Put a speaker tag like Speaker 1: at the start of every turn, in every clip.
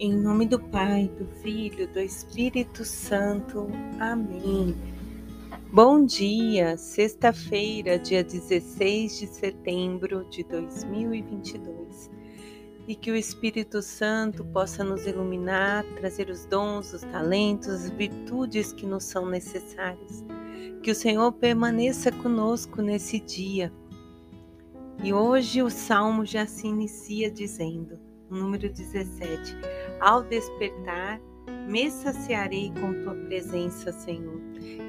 Speaker 1: Em nome do Pai, do Filho, do Espírito Santo. Amém. Bom dia, sexta-feira, dia 16 de setembro de 2022. E que o Espírito Santo possa nos iluminar, trazer os dons, os talentos, as virtudes que nos são necessárias. Que o Senhor permaneça conosco nesse dia. E hoje o salmo já se inicia dizendo: número 17. Ao despertar, me saciarei com tua presença, Senhor.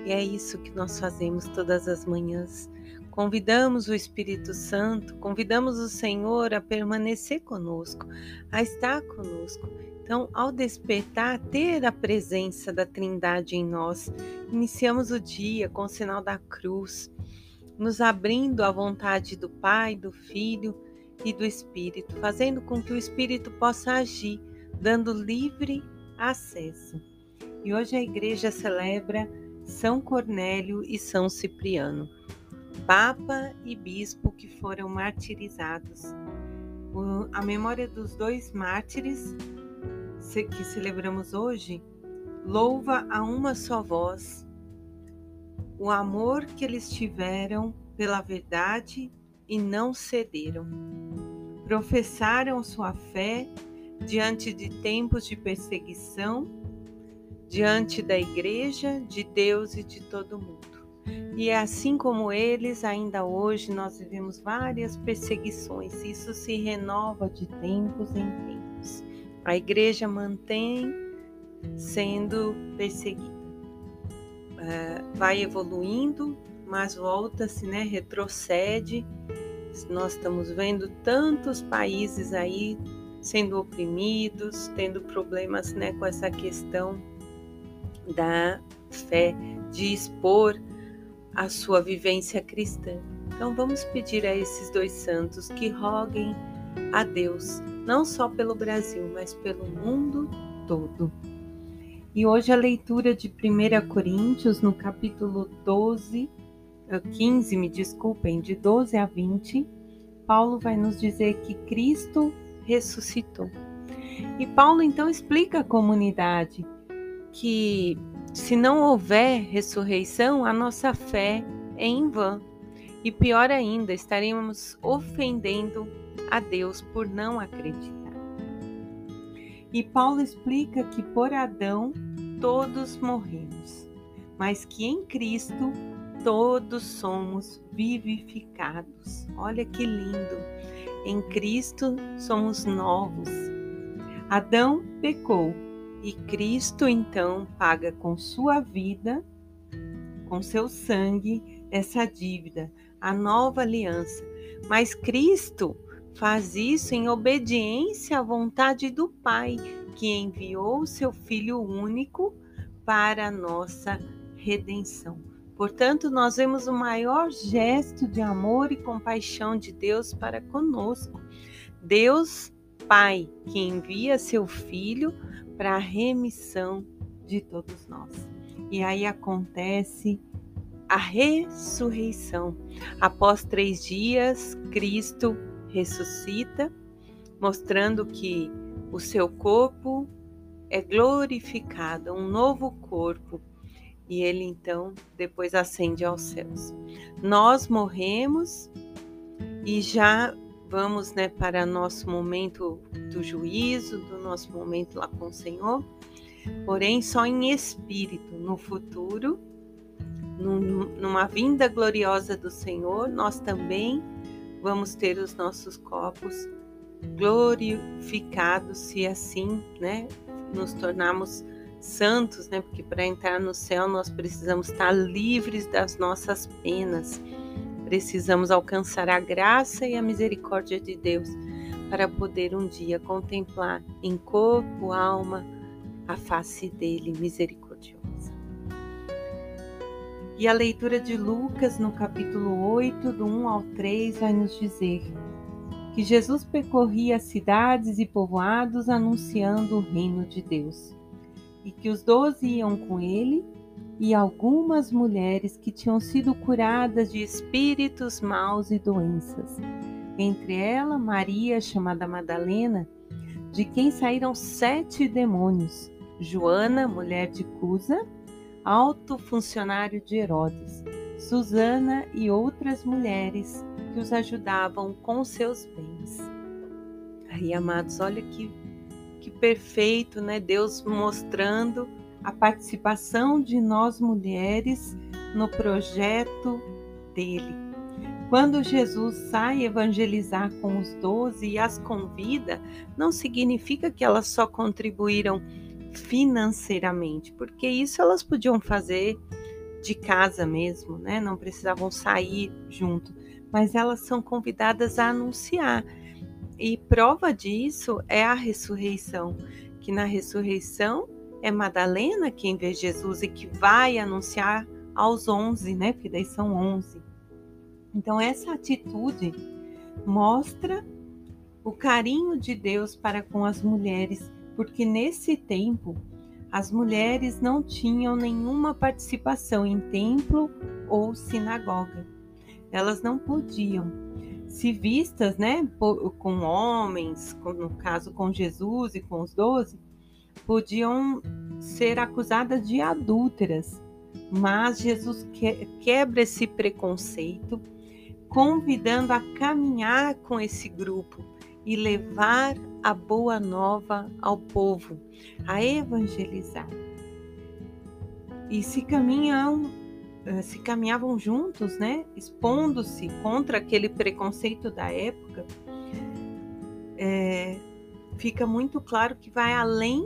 Speaker 1: E é isso que nós fazemos todas as manhãs. Convidamos o Espírito Santo, convidamos o Senhor a permanecer conosco, a estar conosco. Então, ao despertar, ter a presença da Trindade em nós, iniciamos o dia com o sinal da cruz, nos abrindo à vontade do Pai, do Filho e do Espírito, fazendo com que o Espírito possa agir, dando livre acesso. E hoje a igreja celebra São Cornélio e São Cipriano, Papa e Bispo que foram martirizados. a memória dos dois mártires que celebramos hoje louva a uma só voz o amor que eles tiveram pela verdade e não cederam. Professaram sua fé diante de tempos de perseguição, diante da igreja, de Deus e de todo mundo. E assim como eles, ainda hoje nós vivemos várias perseguições. Isso se renova de tempos em tempos. A igreja mantém sendo perseguida. Uh, vai evoluindo, mas volta-se, né, retrocede nós estamos vendo tantos países aí sendo oprimidos, tendo problemas né, com essa questão da fé, de expor a sua vivência cristã. Então vamos pedir a esses dois santos que roguem a Deus, não só pelo Brasil, mas pelo mundo todo. E hoje a leitura de 1 Coríntios, no capítulo 12, 15, me desculpem, de 12 a 20, Paulo vai nos dizer que Cristo ressuscitou. E Paulo então explica à comunidade que se não houver ressurreição, a nossa fé é em vão. E pior ainda, estaremos ofendendo a Deus por não acreditar. E Paulo explica que por Adão todos morremos, mas que em Cristo todos somos vivificados. Olha que lindo! Em Cristo somos novos. Adão pecou e Cristo então paga com sua vida, com seu sangue, essa dívida, a nova aliança. Mas Cristo faz isso em obediência à vontade do Pai, que enviou seu Filho único para a nossa redenção. Portanto, nós vemos o maior gesto de amor e compaixão de Deus para conosco. Deus Pai, que envia seu Filho para a remissão de todos nós. E aí acontece a ressurreição. Após três dias, Cristo ressuscita, mostrando que o seu corpo é glorificado, um novo corpo e ele então depois ascende aos céus. Nós morremos e já vamos né, para nosso momento do juízo, do nosso momento lá com o Senhor, porém só em espírito. No futuro, numa vinda gloriosa do Senhor, nós também vamos ter os nossos corpos glorificados, se assim né, nos tornarmos santos, né? Porque para entrar no céu nós precisamos estar livres das nossas penas. Precisamos alcançar a graça e a misericórdia de Deus para poder um dia contemplar em corpo, alma, a face dele misericordiosa. E a leitura de Lucas no capítulo 8, do 1 ao 3, vai nos dizer que Jesus percorria cidades e povoados anunciando o reino de Deus e que os doze iam com ele, e algumas mulheres que tinham sido curadas de espíritos maus e doenças. Entre ela, Maria, chamada Madalena, de quem saíram sete demônios: Joana, mulher de Cusa, alto funcionário de Herodes, Susana e outras mulheres que os ajudavam com seus bens. Aí, amados, olha que, que perfeito, né? Deus mostrando a participação de nós mulheres no projeto dele. Quando Jesus sai evangelizar com os doze e as convida, não significa que elas só contribuíram financeiramente, porque isso elas podiam fazer de casa mesmo, né? Não precisavam sair junto, mas elas são convidadas a anunciar. E prova disso é a ressurreição, que na ressurreição é Madalena quem vê Jesus e que vai anunciar aos onze, né? Porque daí são onze. Então essa atitude mostra o carinho de Deus para com as mulheres porque nesse tempo as mulheres não tinham nenhuma participação em templo ou sinagoga. Elas não podiam, se vistas, né, com homens, no caso com Jesus e com os doze, podiam ser acusadas de adúlteras. Mas Jesus quebra esse preconceito, convidando a caminhar com esse grupo e levar a boa nova ao povo, a evangelizar. E se caminham, se caminhavam juntos, né, expondo-se contra aquele preconceito da época, é, fica muito claro que vai além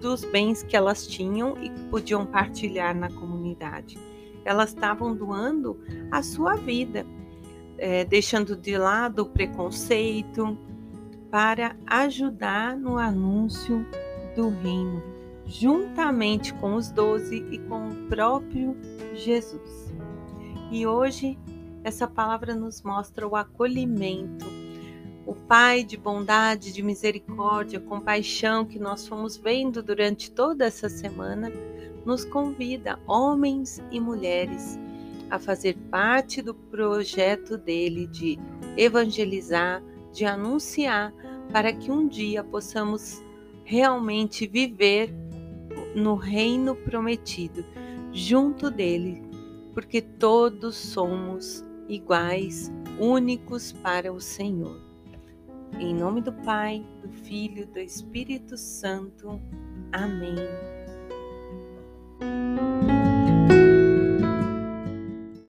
Speaker 1: dos bens que elas tinham e que podiam partilhar na comunidade. Elas estavam doando a sua vida, é, deixando de lado o preconceito, para ajudar no anúncio do reino, juntamente com os doze e com o próprio Jesus. E hoje essa palavra nos mostra o acolhimento, o Pai de bondade, de misericórdia, compaixão que nós fomos vendo durante toda essa semana, nos convida, homens e mulheres, a fazer parte do projeto dele de evangelizar, de anunciar, para que um dia possamos realmente viver no reino prometido, junto dele, porque todos somos iguais, únicos para o Senhor. Em nome do Pai, do Filho, do Espírito Santo. Amém.